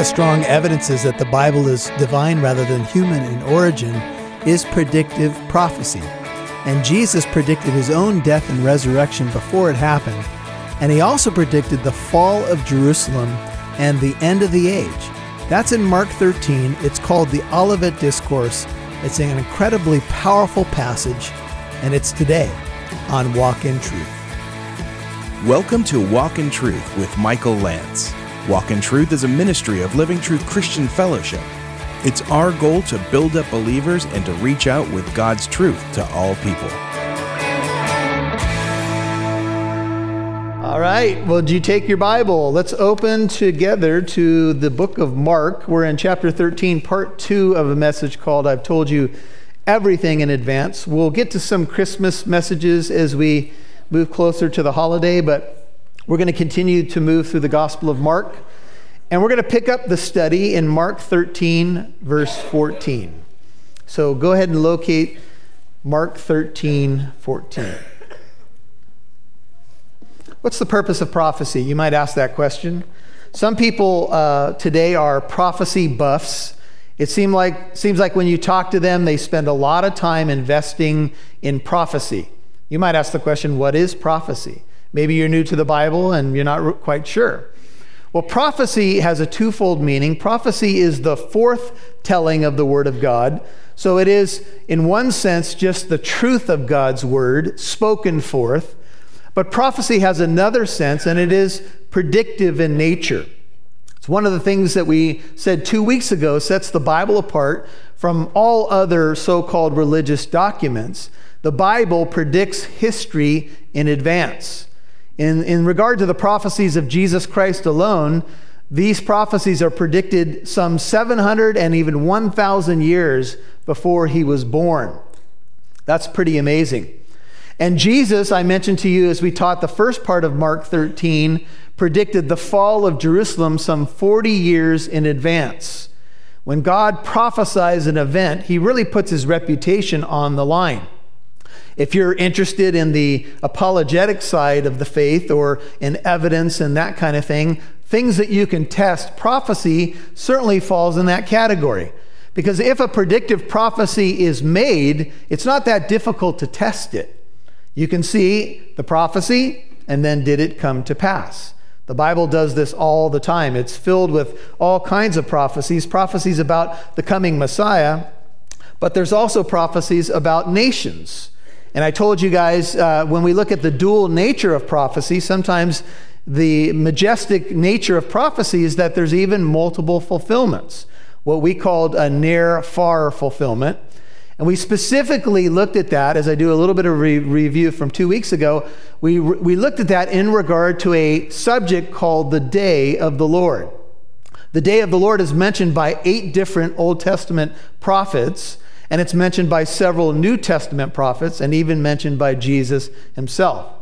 the strong evidences that the Bible is divine rather than human in origin is predictive prophecy. And Jesus predicted his own death and resurrection before it happened. And he also predicted the fall of Jerusalem and the end of the age. That's in Mark 13. It's called the Olivet Discourse. It's an incredibly powerful passage, and it's today on Walk in Truth. Welcome to Walk in Truth with Michael Lance. Walk in Truth is a ministry of Living Truth Christian Fellowship. It's our goal to build up believers and to reach out with God's truth to all people. All right. Well, do you take your Bible? Let's open together to the book of Mark. We're in chapter 13, part two of a message called I've Told You Everything in Advance. We'll get to some Christmas messages as we move closer to the holiday, but we're going to continue to move through the Gospel of Mark. And we're going to pick up the study in Mark 13, verse 14. So go ahead and locate Mark 13, 14. What's the purpose of prophecy? You might ask that question. Some people uh, today are prophecy buffs. It seem like, seems like when you talk to them, they spend a lot of time investing in prophecy. You might ask the question, what is prophecy? Maybe you're new to the Bible and you're not quite sure. Well, prophecy has a twofold meaning. Prophecy is the forth telling of the Word of God. So it is, in one sense, just the truth of God's Word spoken forth. But prophecy has another sense, and it is predictive in nature. It's one of the things that we said two weeks ago sets the Bible apart from all other so called religious documents. The Bible predicts history in advance. In, in regard to the prophecies of Jesus Christ alone, these prophecies are predicted some 700 and even 1,000 years before he was born. That's pretty amazing. And Jesus, I mentioned to you as we taught the first part of Mark 13, predicted the fall of Jerusalem some 40 years in advance. When God prophesies an event, he really puts his reputation on the line. If you're interested in the apologetic side of the faith or in evidence and that kind of thing, things that you can test, prophecy certainly falls in that category. Because if a predictive prophecy is made, it's not that difficult to test it. You can see the prophecy, and then did it come to pass? The Bible does this all the time. It's filled with all kinds of prophecies, prophecies about the coming Messiah, but there's also prophecies about nations. And I told you guys uh, when we look at the dual nature of prophecy, sometimes the majestic nature of prophecy is that there's even multiple fulfillments, what we called a near far fulfillment. And we specifically looked at that, as I do a little bit of re- review from two weeks ago. We, re- we looked at that in regard to a subject called the day of the Lord. The day of the Lord is mentioned by eight different Old Testament prophets, and it's mentioned by several New Testament prophets, and even mentioned by Jesus himself.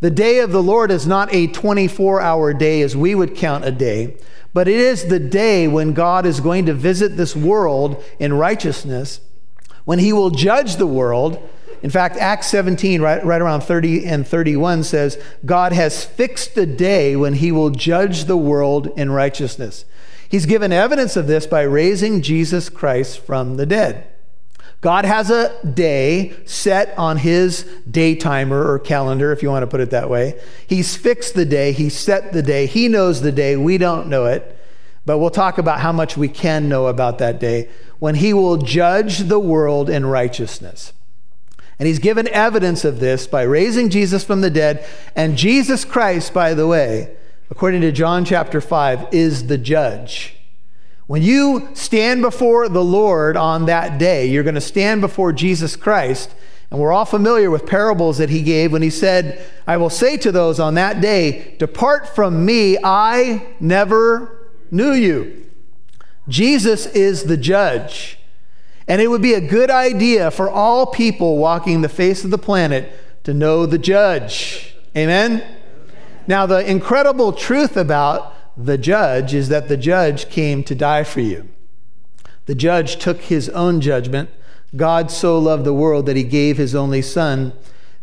The day of the Lord is not a 24 hour day as we would count a day, but it is the day when God is going to visit this world in righteousness when he will judge the world. In fact, Acts 17, right, right around 30 and 31, says, God has fixed a day when he will judge the world in righteousness. He's given evidence of this by raising Jesus Christ from the dead. God has a day set on his day timer or calendar, if you want to put it that way. He's fixed the day, he set the day, he knows the day, we don't know it. But we'll talk about how much we can know about that day when he will judge the world in righteousness. And he's given evidence of this by raising Jesus from the dead. And Jesus Christ, by the way, according to John chapter 5, is the judge. When you stand before the Lord on that day, you're going to stand before Jesus Christ. And we're all familiar with parables that he gave when he said, I will say to those on that day, Depart from me, I never knew you. Jesus is the judge. And it would be a good idea for all people walking the face of the planet to know the judge. Amen? Now, the incredible truth about the judge is that the judge came to die for you. The judge took his own judgment. God so loved the world that he gave his only son,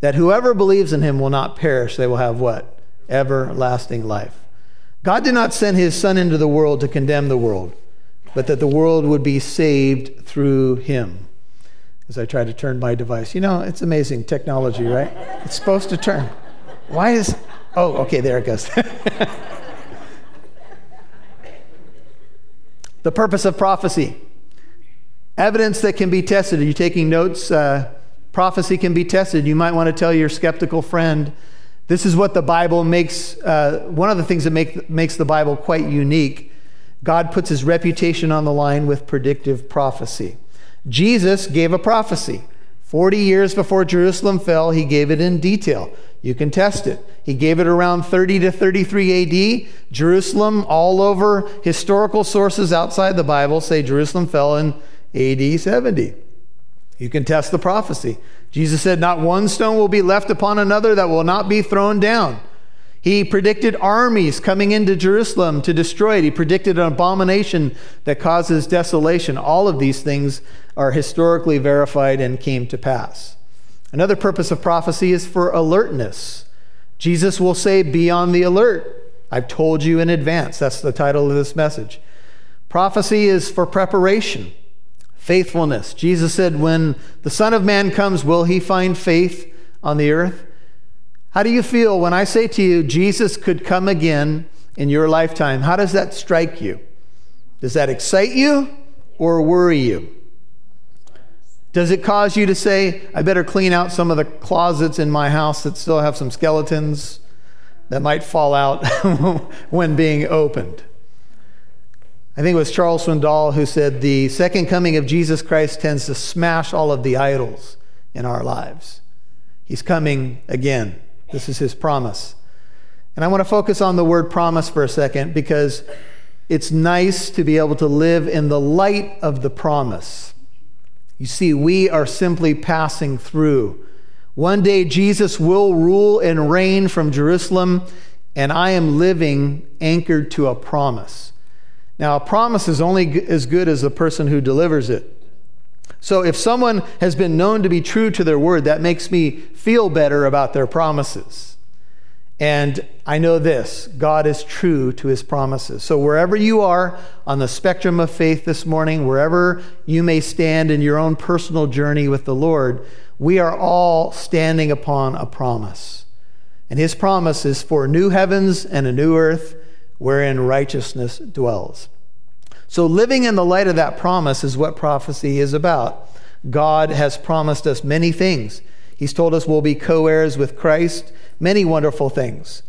that whoever believes in him will not perish. They will have what? Everlasting life. God did not send his Son into the world to condemn the world, but that the world would be saved through him. As I try to turn my device, you know, it's amazing technology, right? It's supposed to turn. Why is. Oh, okay, there it goes. the purpose of prophecy evidence that can be tested. Are you taking notes? Uh, prophecy can be tested. You might want to tell your skeptical friend this is what the Bible makes, uh, one of the things that make, makes the Bible quite unique. God puts his reputation on the line with predictive prophecy. Jesus gave a prophecy. 40 years before Jerusalem fell, he gave it in detail. You can test it. He gave it around 30 to 33 AD. Jerusalem, all over historical sources outside the Bible, say Jerusalem fell in AD 70. You can test the prophecy. Jesus said, Not one stone will be left upon another that will not be thrown down. He predicted armies coming into Jerusalem to destroy it. He predicted an abomination that causes desolation. All of these things are historically verified and came to pass. Another purpose of prophecy is for alertness. Jesus will say, Be on the alert. I've told you in advance. That's the title of this message. Prophecy is for preparation faithfulness. Jesus said, When the Son of Man comes, will he find faith on the earth? How do you feel when I say to you, Jesus could come again in your lifetime? How does that strike you? Does that excite you or worry you? Does it cause you to say, I better clean out some of the closets in my house that still have some skeletons that might fall out when being opened? I think it was Charles Swindoll who said the second coming of Jesus Christ tends to smash all of the idols in our lives. He's coming again. This is his promise. And I want to focus on the word promise for a second because it's nice to be able to live in the light of the promise. You see, we are simply passing through. One day Jesus will rule and reign from Jerusalem, and I am living anchored to a promise. Now, a promise is only as good as the person who delivers it. So, if someone has been known to be true to their word, that makes me feel better about their promises. And I know this God is true to his promises. So, wherever you are on the spectrum of faith this morning, wherever you may stand in your own personal journey with the Lord, we are all standing upon a promise. And his promise is for new heavens and a new earth wherein righteousness dwells. So, living in the light of that promise is what prophecy is about. God has promised us many things. He's told us we'll be co heirs with Christ, many wonderful things.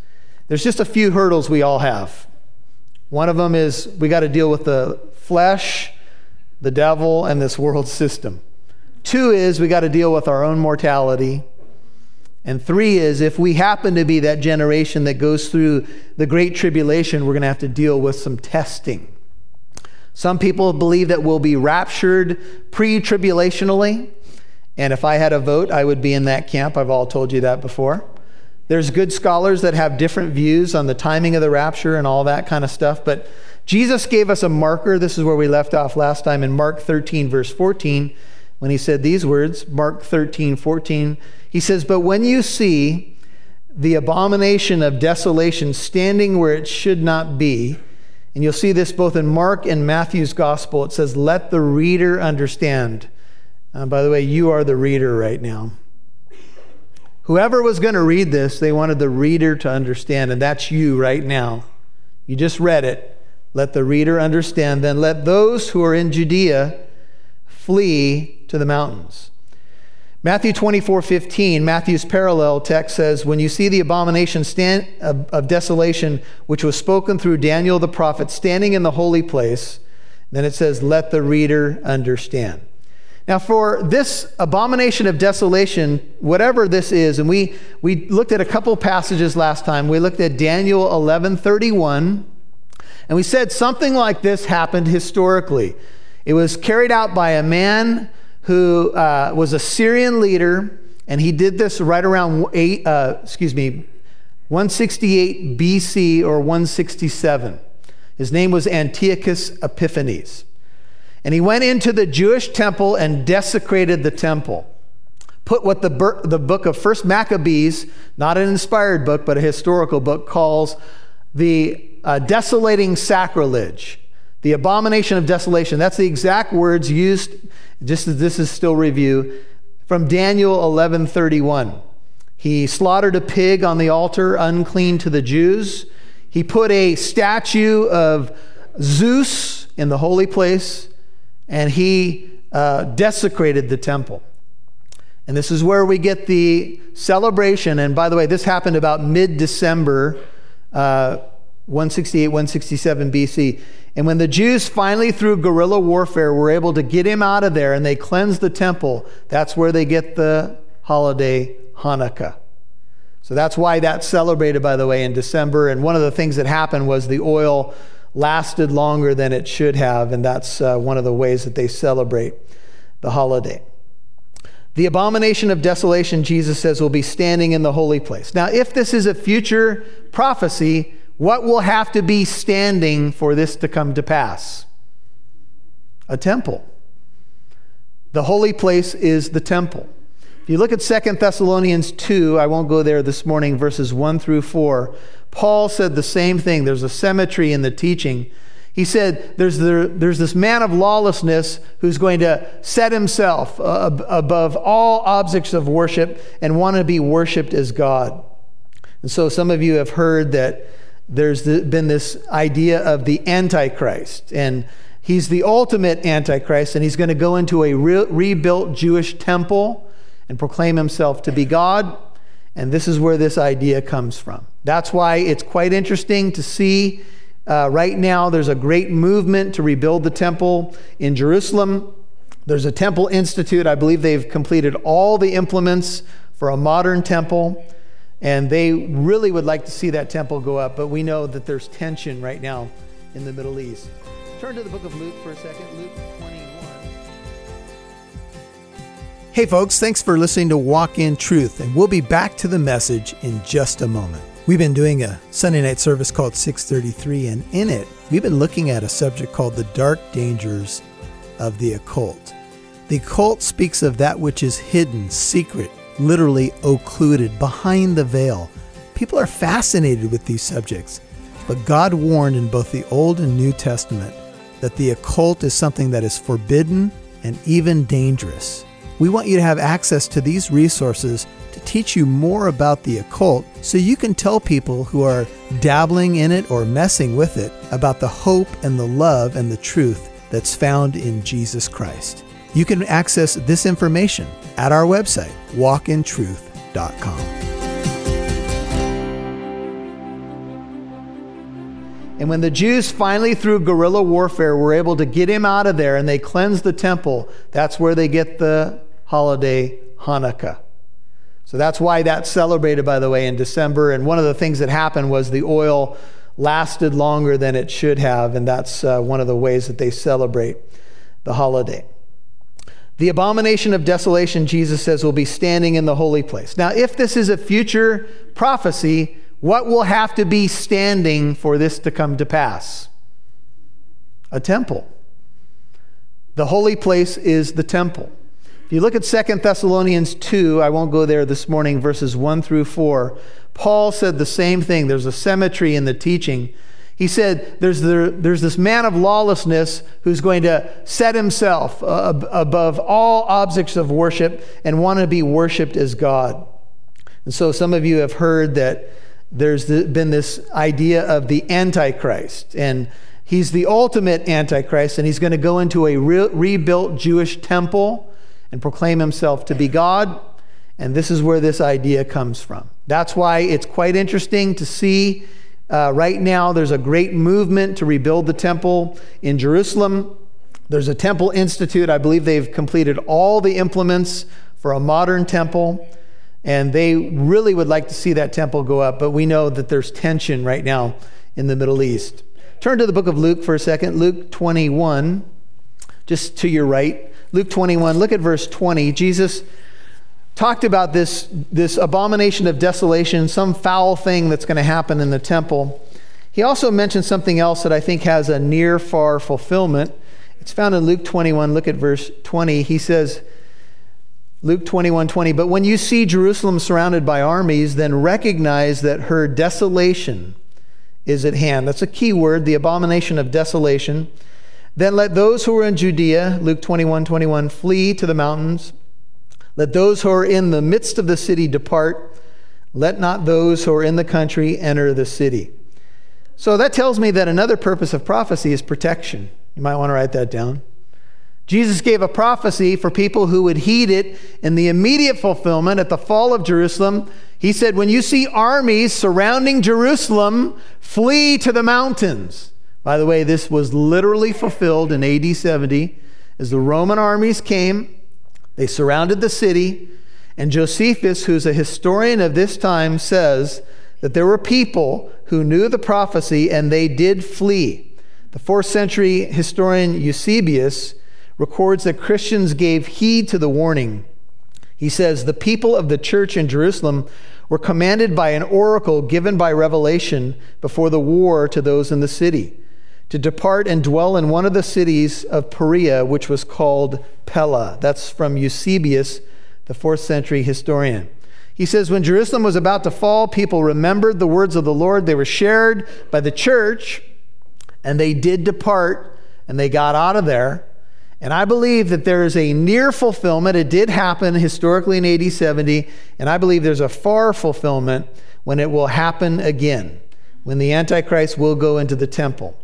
There's just a few hurdles we all have. One of them is we got to deal with the flesh, the devil, and this world system. Two is we got to deal with our own mortality and three is if we happen to be that generation that goes through the great tribulation, we're going to have to deal with some testing. Some people believe that we'll be raptured pre tribulationally. And if I had a vote, I would be in that camp. I've all told you that before. There's good scholars that have different views on the timing of the rapture and all that kind of stuff. But Jesus gave us a marker. This is where we left off last time in Mark 13, verse 14, when he said these words Mark 13, 14. He says, But when you see the abomination of desolation standing where it should not be, and you'll see this both in Mark and Matthew's gospel, it says, Let the reader understand. Uh, by the way, you are the reader right now. Whoever was going to read this, they wanted the reader to understand, and that's you right now. You just read it. Let the reader understand. Then let those who are in Judea flee to the mountains. Matthew 24, 15, Matthew's parallel text says, When you see the abomination stand, of, of desolation, which was spoken through Daniel the prophet, standing in the holy place, then it says, Let the reader understand. Now, for this abomination of desolation, whatever this is, and we, we looked at a couple passages last time. We looked at Daniel 11 31, and we said something like this happened historically. It was carried out by a man who uh, was a Syrian leader, and he did this right around eight, uh, excuse me, 168 BC or 167. His name was Antiochus Epiphanes. And he went into the Jewish temple and desecrated the temple. Put what the, the book of First Maccabees, not an inspired book, but a historical book, calls the uh, desolating sacrilege, the abomination of desolation. That's the exact words used, just as this is still review, from Daniel 11:31. He slaughtered a pig on the altar, unclean to the Jews. He put a statue of Zeus in the holy place, and he uh, desecrated the temple. And this is where we get the celebration. And by the way, this happened about mid December, uh, 168, 167 BC. And when the Jews finally, through guerrilla warfare, were able to get him out of there and they cleansed the temple, that's where they get the holiday Hanukkah. So that's why that's celebrated, by the way, in December. And one of the things that happened was the oil lasted longer than it should have. And that's uh, one of the ways that they celebrate the holiday. The abomination of desolation, Jesus says, will be standing in the holy place. Now, if this is a future prophecy, what will have to be standing for this to come to pass? A temple. The holy place is the temple. If you look at 2 Thessalonians 2, I won't go there this morning, verses 1 through 4, Paul said the same thing. There's a symmetry in the teaching he said, there's, the, there's this man of lawlessness who's going to set himself uh, above all objects of worship and want to be worshiped as God. And so some of you have heard that there's been this idea of the Antichrist. And he's the ultimate Antichrist, and he's going to go into a re- rebuilt Jewish temple and proclaim himself to be God. And this is where this idea comes from. That's why it's quite interesting to see uh, right now, there's a great movement to rebuild the temple in Jerusalem. There's a temple institute. I believe they've completed all the implements for a modern temple. And they really would like to see that temple go up. But we know that there's tension right now in the Middle East. Turn to the book of Luke for a second. Luke Hey, folks, thanks for listening to Walk in Truth. And we'll be back to the message in just a moment. We've been doing a Sunday night service called 633, and in it, we've been looking at a subject called the dark dangers of the occult. The occult speaks of that which is hidden, secret, literally occluded, behind the veil. People are fascinated with these subjects, but God warned in both the Old and New Testament that the occult is something that is forbidden and even dangerous. We want you to have access to these resources to teach you more about the occult so you can tell people who are dabbling in it or messing with it about the hope and the love and the truth that's found in Jesus Christ. You can access this information at our website, walkintruth.com. And when the Jews finally, through guerrilla warfare, were able to get him out of there and they cleansed the temple, that's where they get the holiday Hanukkah. So that's why that's celebrated, by the way, in December. And one of the things that happened was the oil lasted longer than it should have. And that's uh, one of the ways that they celebrate the holiday. The abomination of desolation, Jesus says, will be standing in the holy place. Now, if this is a future prophecy, what will have to be standing for this to come to pass? A temple. The holy place is the temple. If you look at 2 Thessalonians 2, I won't go there this morning, verses 1 through 4, Paul said the same thing. There's a symmetry in the teaching. He said, there's, the, there's this man of lawlessness who's going to set himself uh, above all objects of worship and want to be worshiped as God. And so some of you have heard that there's been this idea of the Antichrist. And he's the ultimate Antichrist, and he's going to go into a re- rebuilt Jewish temple and proclaim himself to be God. And this is where this idea comes from. That's why it's quite interesting to see uh, right now there's a great movement to rebuild the temple in Jerusalem. There's a temple institute. I believe they've completed all the implements for a modern temple. And they really would like to see that temple go up, but we know that there's tension right now in the Middle East. Turn to the book of Luke for a second, Luke 21, just to your right. Luke 21, look at verse 20. Jesus talked about this, this abomination of desolation, some foul thing that's going to happen in the temple. He also mentioned something else that I think has a near far fulfillment. It's found in Luke 21. Look at verse 20. He says, Luke 21 20, but when you see Jerusalem surrounded by armies, then recognize that her desolation is at hand. That's a key word, the abomination of desolation. Then let those who are in Judea, Luke 21 21, flee to the mountains. Let those who are in the midst of the city depart. Let not those who are in the country enter the city. So that tells me that another purpose of prophecy is protection. You might want to write that down. Jesus gave a prophecy for people who would heed it in the immediate fulfillment at the fall of Jerusalem. He said, When you see armies surrounding Jerusalem, flee to the mountains. By the way, this was literally fulfilled in AD 70 as the Roman armies came, they surrounded the city, and Josephus, who's a historian of this time, says that there were people who knew the prophecy and they did flee. The fourth century historian Eusebius records that Christians gave heed to the warning. He says, The people of the church in Jerusalem were commanded by an oracle given by revelation before the war to those in the city to depart and dwell in one of the cities of Perea, which was called Pella. That's from Eusebius, the fourth century historian. He says, When Jerusalem was about to fall, people remembered the words of the Lord. They were shared by the church, and they did depart, and they got out of there. And I believe that there is a near fulfillment. It did happen historically in AD 70, and I believe there's a far fulfillment when it will happen again, when the Antichrist will go into the temple.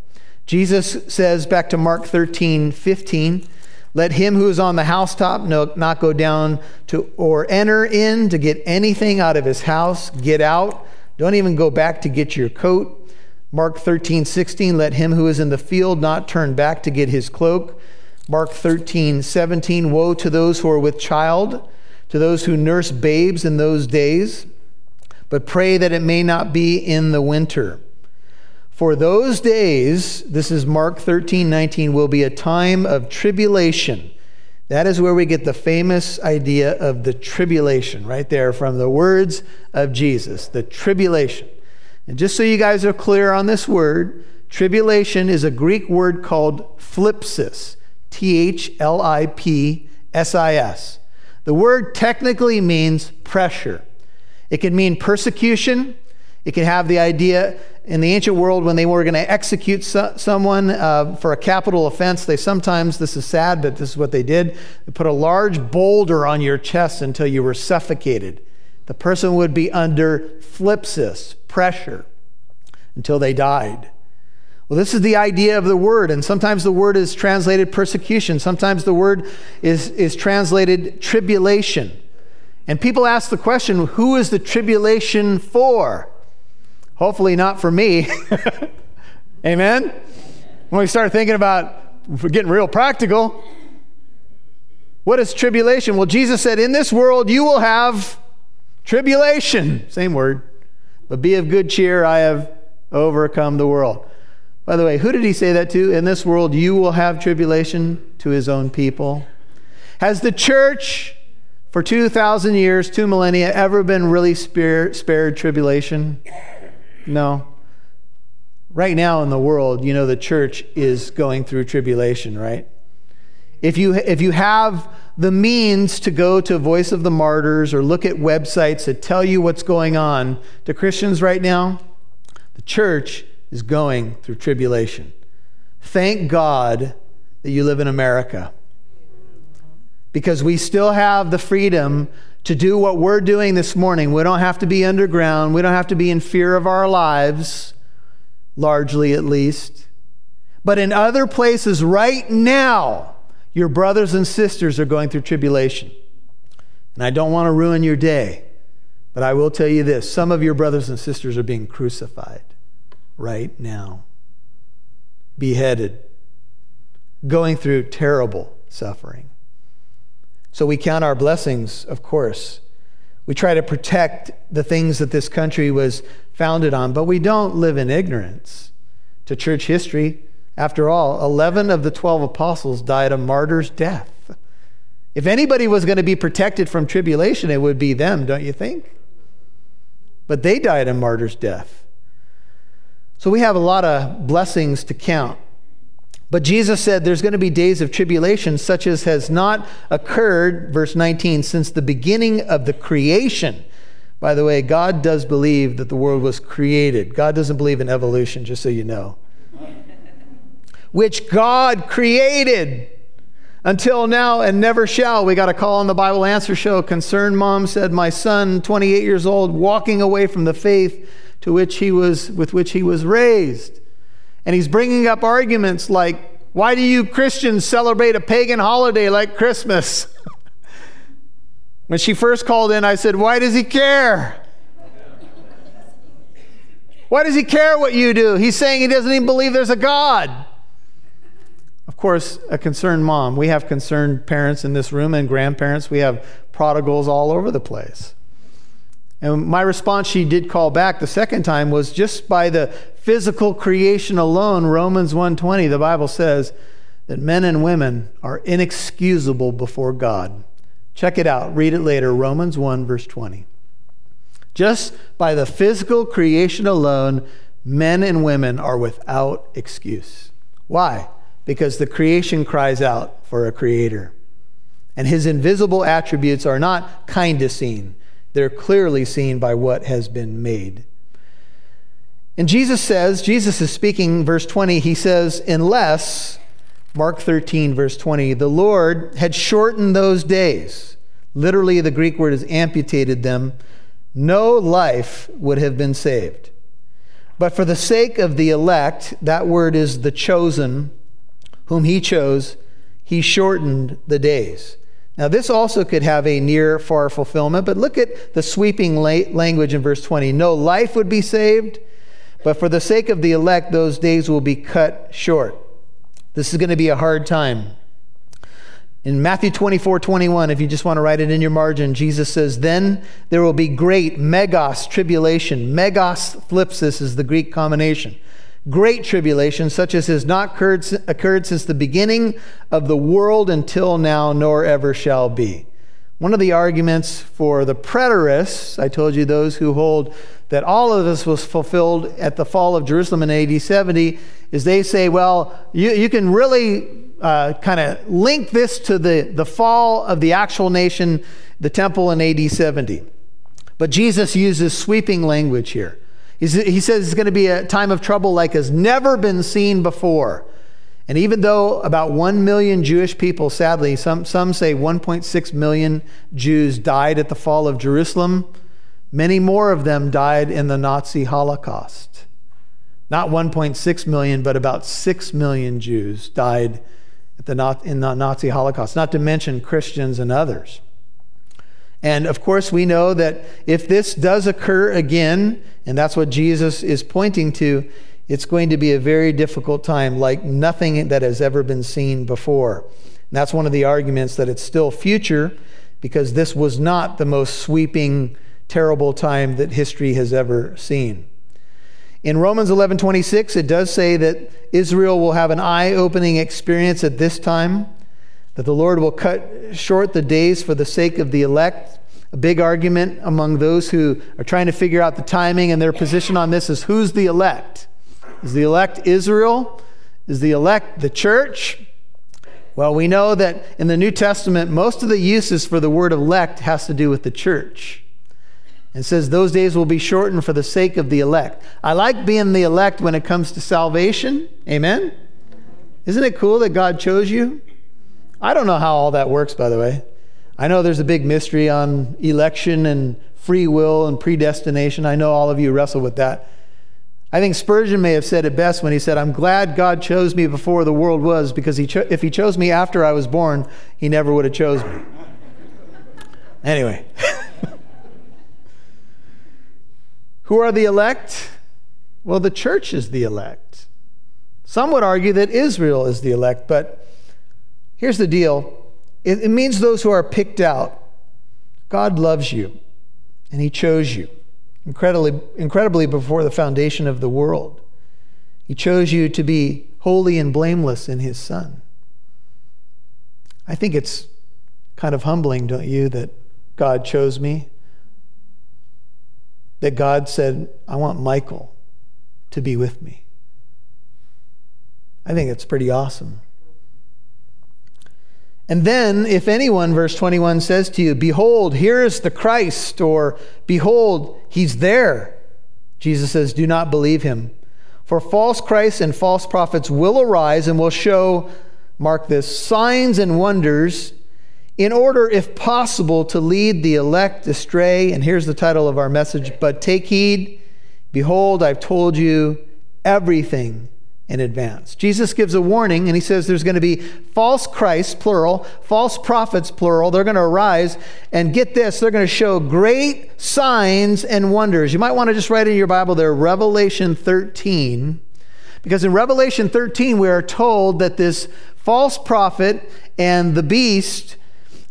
Jesus says back to Mark 13, 15, let him who is on the housetop not go down to or enter in to get anything out of his house. Get out. Don't even go back to get your coat. Mark 13, 16, let him who is in the field not turn back to get his cloak. Mark 13, 17, woe to those who are with child, to those who nurse babes in those days, but pray that it may not be in the winter. For those days, this is Mark 13, 19, will be a time of tribulation. That is where we get the famous idea of the tribulation, right there from the words of Jesus, the tribulation. And just so you guys are clear on this word, tribulation is a Greek word called thlipsis, T H L I P S I S. The word technically means pressure. It can mean persecution, it can have the idea in the ancient world when they were going to execute so- someone uh, for a capital offense, they sometimes, this is sad, but this is what they did, they put a large boulder on your chest until you were suffocated. The person would be under thlipsis, pressure, until they died. Well, this is the idea of the word, and sometimes the word is translated persecution, sometimes the word is, is translated tribulation. And people ask the question who is the tribulation for? Hopefully, not for me. Amen? When we start thinking about getting real practical, what is tribulation? Well, Jesus said, In this world you will have tribulation. Same word. But be of good cheer, I have overcome the world. By the way, who did he say that to? In this world you will have tribulation to his own people. Has the church for 2,000 years, two millennia, ever been really spared, spared tribulation? No. Right now in the world, you know, the church is going through tribulation, right? If you, if you have the means to go to Voice of the Martyrs or look at websites that tell you what's going on to Christians right now, the church is going through tribulation. Thank God that you live in America because we still have the freedom to do what we're doing this morning. We don't have to be underground. We don't have to be in fear of our lives, largely at least. But in other places right now, your brothers and sisters are going through tribulation. And I don't want to ruin your day, but I will tell you this some of your brothers and sisters are being crucified right now, beheaded, going through terrible suffering. So we count our blessings, of course. We try to protect the things that this country was founded on, but we don't live in ignorance to church history. After all, 11 of the 12 apostles died a martyr's death. If anybody was going to be protected from tribulation, it would be them, don't you think? But they died a martyr's death. So we have a lot of blessings to count. But Jesus said there's going to be days of tribulation such as has not occurred, verse 19, since the beginning of the creation. By the way, God does believe that the world was created. God doesn't believe in evolution, just so you know. Which God created until now and never shall. We got a call on the Bible Answer Show. Concerned mom said, My son, 28 years old, walking away from the faith to which he was, with which he was raised. And he's bringing up arguments like, Why do you Christians celebrate a pagan holiday like Christmas? When she first called in, I said, Why does he care? Why does he care what you do? He's saying he doesn't even believe there's a God. Of course, a concerned mom. We have concerned parents in this room and grandparents. We have prodigals all over the place. And my response, she did call back the second time, was just by the physical creation alone, Romans 1:20, the Bible says that men and women are inexcusable before God. Check it out. Read it later. Romans 1, verse 20. Just by the physical creation alone, men and women are without excuse. Why? Because the creation cries out for a creator. And his invisible attributes are not kind of seen, they're clearly seen by what has been made. And Jesus says, Jesus is speaking, verse 20, he says, unless Mark 13, verse 20, the Lord had shortened those days. Literally, the Greek word is amputated them. No life would have been saved. But for the sake of the elect, that word is the chosen, whom he chose, he shortened the days. Now, this also could have a near far fulfillment, but look at the sweeping language in verse 20. No life would be saved, but for the sake of the elect, those days will be cut short. This is going to be a hard time. In Matthew 24, 21, if you just want to write it in your margin, Jesus says, Then there will be great megas tribulation. Megas thlipsis is the Greek combination. Great tribulation, such as has not occurred, occurred since the beginning of the world until now, nor ever shall be. One of the arguments for the preterists, I told you those who hold that all of this was fulfilled at the fall of Jerusalem in AD 70, is they say, well, you, you can really uh, kind of link this to the, the fall of the actual nation, the temple in AD 70. But Jesus uses sweeping language here. He says it's going to be a time of trouble like has never been seen before. And even though about 1 million Jewish people, sadly, some, some say 1.6 million Jews died at the fall of Jerusalem, Many more of them died in the Nazi Holocaust. Not 1.6 million, but about 6 million Jews died the, in the Nazi Holocaust, not to mention Christians and others. And of course, we know that if this does occur again, and that's what Jesus is pointing to, it's going to be a very difficult time, like nothing that has ever been seen before. And that's one of the arguments that it's still future, because this was not the most sweeping terrible time that history has ever seen. In Romans 11:26 it does say that Israel will have an eye-opening experience at this time, that the Lord will cut short the days for the sake of the elect. A big argument among those who are trying to figure out the timing and their position on this is who's the elect? Is the elect Israel? Is the elect the church? Well, we know that in the New Testament, most of the uses for the word elect has to do with the church and says those days will be shortened for the sake of the elect. I like being the elect when it comes to salvation. Amen? Isn't it cool that God chose you? I don't know how all that works, by the way. I know there's a big mystery on election and free will and predestination. I know all of you wrestle with that. I think Spurgeon may have said it best when he said, I'm glad God chose me before the world was, because he cho- if he chose me after I was born, he never would have chose me. Anyway. Who are the elect? Well, the church is the elect. Some would argue that Israel is the elect, but here's the deal it, it means those who are picked out. God loves you, and He chose you incredibly, incredibly before the foundation of the world. He chose you to be holy and blameless in His Son. I think it's kind of humbling, don't you, that God chose me? that God said, I want Michael to be with me. I think it's pretty awesome. And then, if anyone, verse 21 says to you, Behold, here is the Christ, or Behold, he's there, Jesus says, Do not believe him. For false Christs and false prophets will arise and will show, mark this, signs and wonders in order, if possible, to lead the elect astray. And here's the title of our message But take heed, behold, I've told you everything in advance. Jesus gives a warning and he says there's going to be false Christs, plural, false prophets, plural. They're going to arise and get this, they're going to show great signs and wonders. You might want to just write in your Bible there, Revelation 13, because in Revelation 13, we are told that this false prophet and the beast,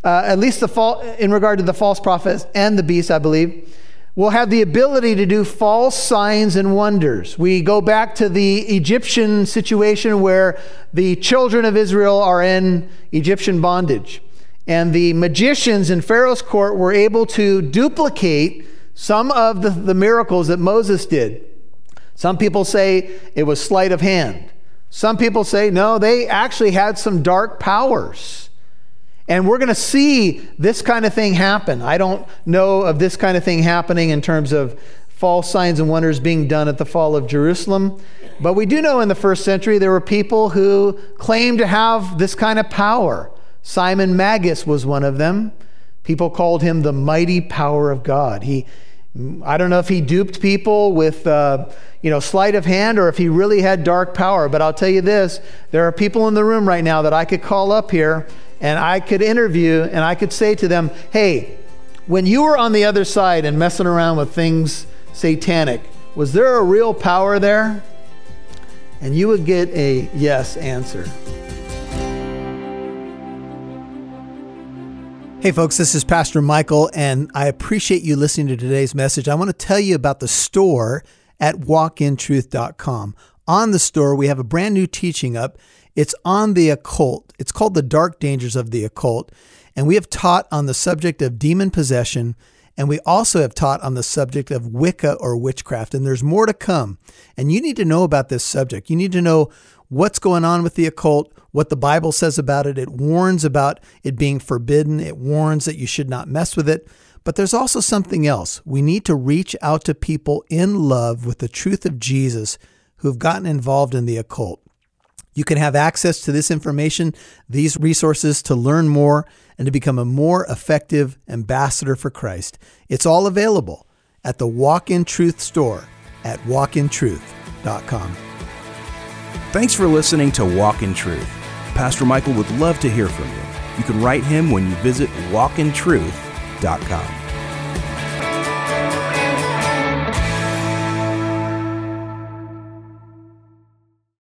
uh, at least the in regard to the false prophet and the beast, I believe, will have the ability to do false signs and wonders. We go back to the Egyptian situation where the children of Israel are in Egyptian bondage. And the magicians in Pharaoh's court were able to duplicate some of the, the miracles that Moses did. Some people say it was sleight of hand. Some people say, no, they actually had some dark powers. And we're going to see this kind of thing happen. I don't know of this kind of thing happening in terms of false signs and wonders being done at the fall of Jerusalem. But we do know in the first century there were people who claimed to have this kind of power. Simon Magus was one of them. People called him the mighty power of God. He, I don't know if he duped people with, uh, you know, sleight of hand or if he really had dark power. But I'll tell you this: there are people in the room right now that I could call up here and I could interview and I could say to them, hey, when you were on the other side and messing around with things satanic, was there a real power there? And you would get a yes answer. Hey, folks, this is Pastor Michael, and I appreciate you listening to today's message. I want to tell you about the store at walkintruth.com. On the store, we have a brand new teaching up it's on the occult. It's called The Dark Dangers of the Occult. And we have taught on the subject of demon possession. And we also have taught on the subject of Wicca or witchcraft. And there's more to come. And you need to know about this subject. You need to know what's going on with the occult, what the Bible says about it. It warns about it being forbidden, it warns that you should not mess with it. But there's also something else. We need to reach out to people in love with the truth of Jesus who have gotten involved in the occult. You can have access to this information, these resources to learn more and to become a more effective ambassador for Christ. It's all available at the Walk in Truth store at walkintruth.com. Thanks for listening to Walk in Truth. Pastor Michael would love to hear from you. You can write him when you visit walkintruth.com.